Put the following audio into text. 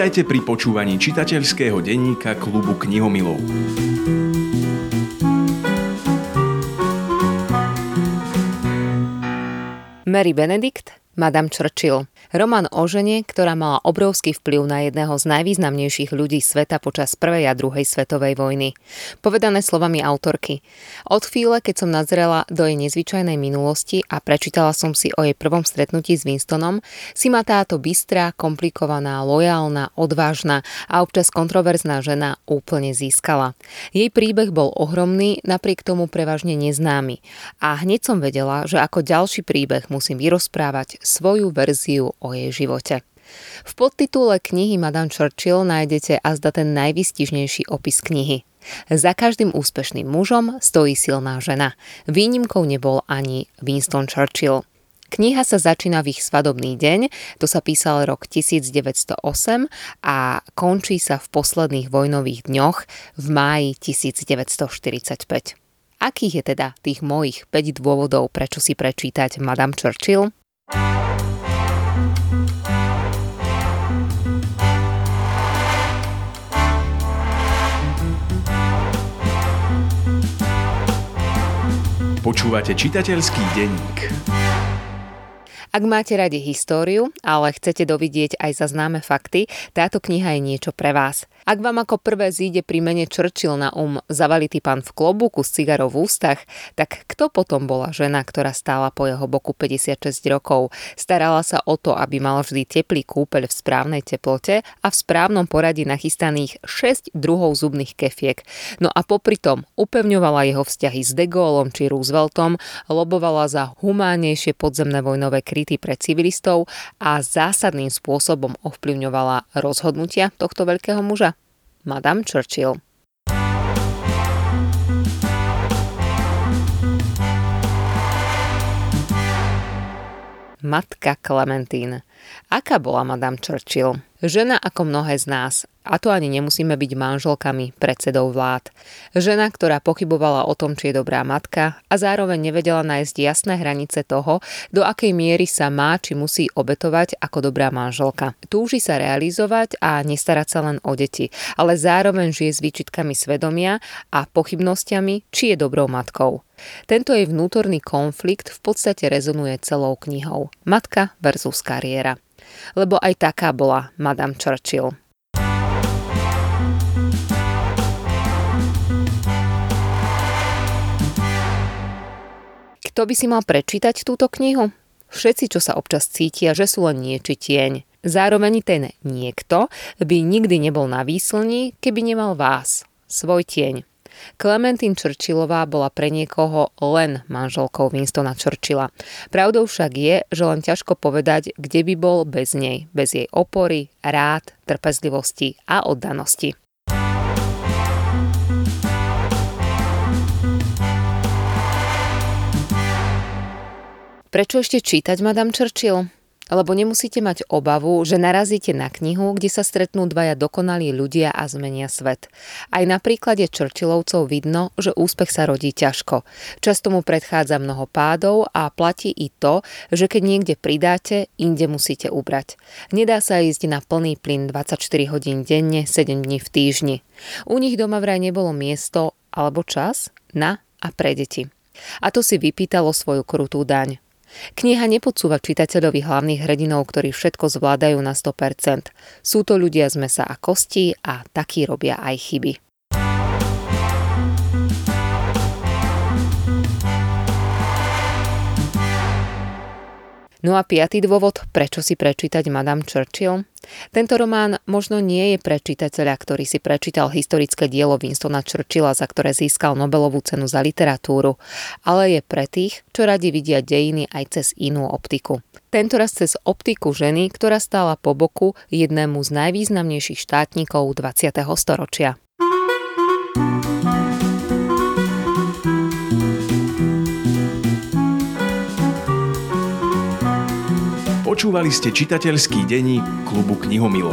Vítajte pri počúvaní čitateľského denníka klubu knihomilov. Mary Benedict, Madame Churchill. Román o žene, ktorá mala obrovský vplyv na jedného z najvýznamnejších ľudí sveta počas prvej a druhej svetovej vojny. Povedané slovami autorky. Od chvíle, keď som nazrela do jej nezvyčajnej minulosti a prečítala som si o jej prvom stretnutí s Winstonom, si ma táto bystrá, komplikovaná, lojálna, odvážna a občas kontroverzná žena úplne získala. Jej príbeh bol ohromný, napriek tomu prevažne neznámy. A hneď som vedela, že ako ďalší príbeh musím vyrozprávať svoju verziu o jej živote. V podtitule knihy Madame Churchill nájdete azda ten najvystižnejší opis knihy. Za každým úspešným mužom stojí silná žena. Výnimkou nebol ani Winston Churchill. Kniha sa začína v ich svadobný deň, to sa písal rok 1908 a končí sa v posledných vojnových dňoch v máji 1945. Akých je teda tých mojich 5 dôvodov, prečo si prečítať Madame Churchill? Počúvate čitateľský denník. Ak máte radi históriu, ale chcete dovidieť aj za známe fakty, táto kniha je niečo pre vás. Ak vám ako prvé zíde pri mene Churchill na um zavalitý pán v klobúku s cigarou v ústach, tak kto potom bola žena, ktorá stála po jeho boku 56 rokov, starala sa o to, aby mal vždy teplý kúpeľ v správnej teplote a v správnom poradí nachystaných 6 druhov zubných kefiek. No a popri tom upevňovala jeho vzťahy s De Gaulom či Rooseveltom, lobovala za humánnejšie podzemné vojnové kry krytý pre civilistov a zásadným spôsobom ovplyvňovala rozhodnutia tohto veľkého muža? Madame Churchill. Matka Clementine. Aká bola Madame Churchill? Žena ako mnohé z nás, a to ani nemusíme byť manželkami predsedov vlád. Žena, ktorá pochybovala o tom, či je dobrá matka a zároveň nevedela nájsť jasné hranice toho, do akej miery sa má či musí obetovať ako dobrá manželka. Túži sa realizovať a nestarať sa len o deti, ale zároveň žije s výčitkami svedomia a pochybnosťami, či je dobrou matkou. Tento jej vnútorný konflikt v podstate rezonuje celou knihou. Matka versus kariéra lebo aj taká bola Madame Churchill. Kto by si mal prečítať túto knihu? Všetci, čo sa občas cítia, že sú len nieči tieň. Zároveň ten niekto by nikdy nebol na výslni, keby nemal vás, svoj tieň. Clementine Churchillová bola pre niekoho len manželkou Winstona Churchilla. Pravdou však je, že len ťažko povedať, kde by bol bez nej, bez jej opory, rád, trpezlivosti a oddanosti. Prečo ešte čítať Madame Churchill? Lebo nemusíte mať obavu, že narazíte na knihu, kde sa stretnú dvaja dokonalí ľudia a zmenia svet. Aj na príklade Churchillovcov vidno, že úspech sa rodí ťažko. Často mu predchádza mnoho pádov a platí i to, že keď niekde pridáte, inde musíte ubrať. Nedá sa ísť na plný plyn 24 hodín denne, 7 dní v týždni. U nich doma vraj nebolo miesto alebo čas na a pre deti. A to si vypýtalo svoju krutú daň. Kniha nepodsúva čitateľovi hlavných hrdinov, ktorí všetko zvládajú na 100%. Sú to ľudia z mesa a kostí a takí robia aj chyby. No a piatý dôvod, prečo si prečítať Madame Churchill? Tento román možno nie je pre čitateľa, ktorý si prečítal historické dielo Winstona Churchilla, za ktoré získal Nobelovú cenu za literatúru, ale je pre tých, čo radi vidia dejiny aj cez inú optiku. Tento raz cez optiku ženy, ktorá stála po boku jednému z najvýznamnejších štátnikov 20. storočia. Počúvali ste čitateľský denník klubu knihomilov.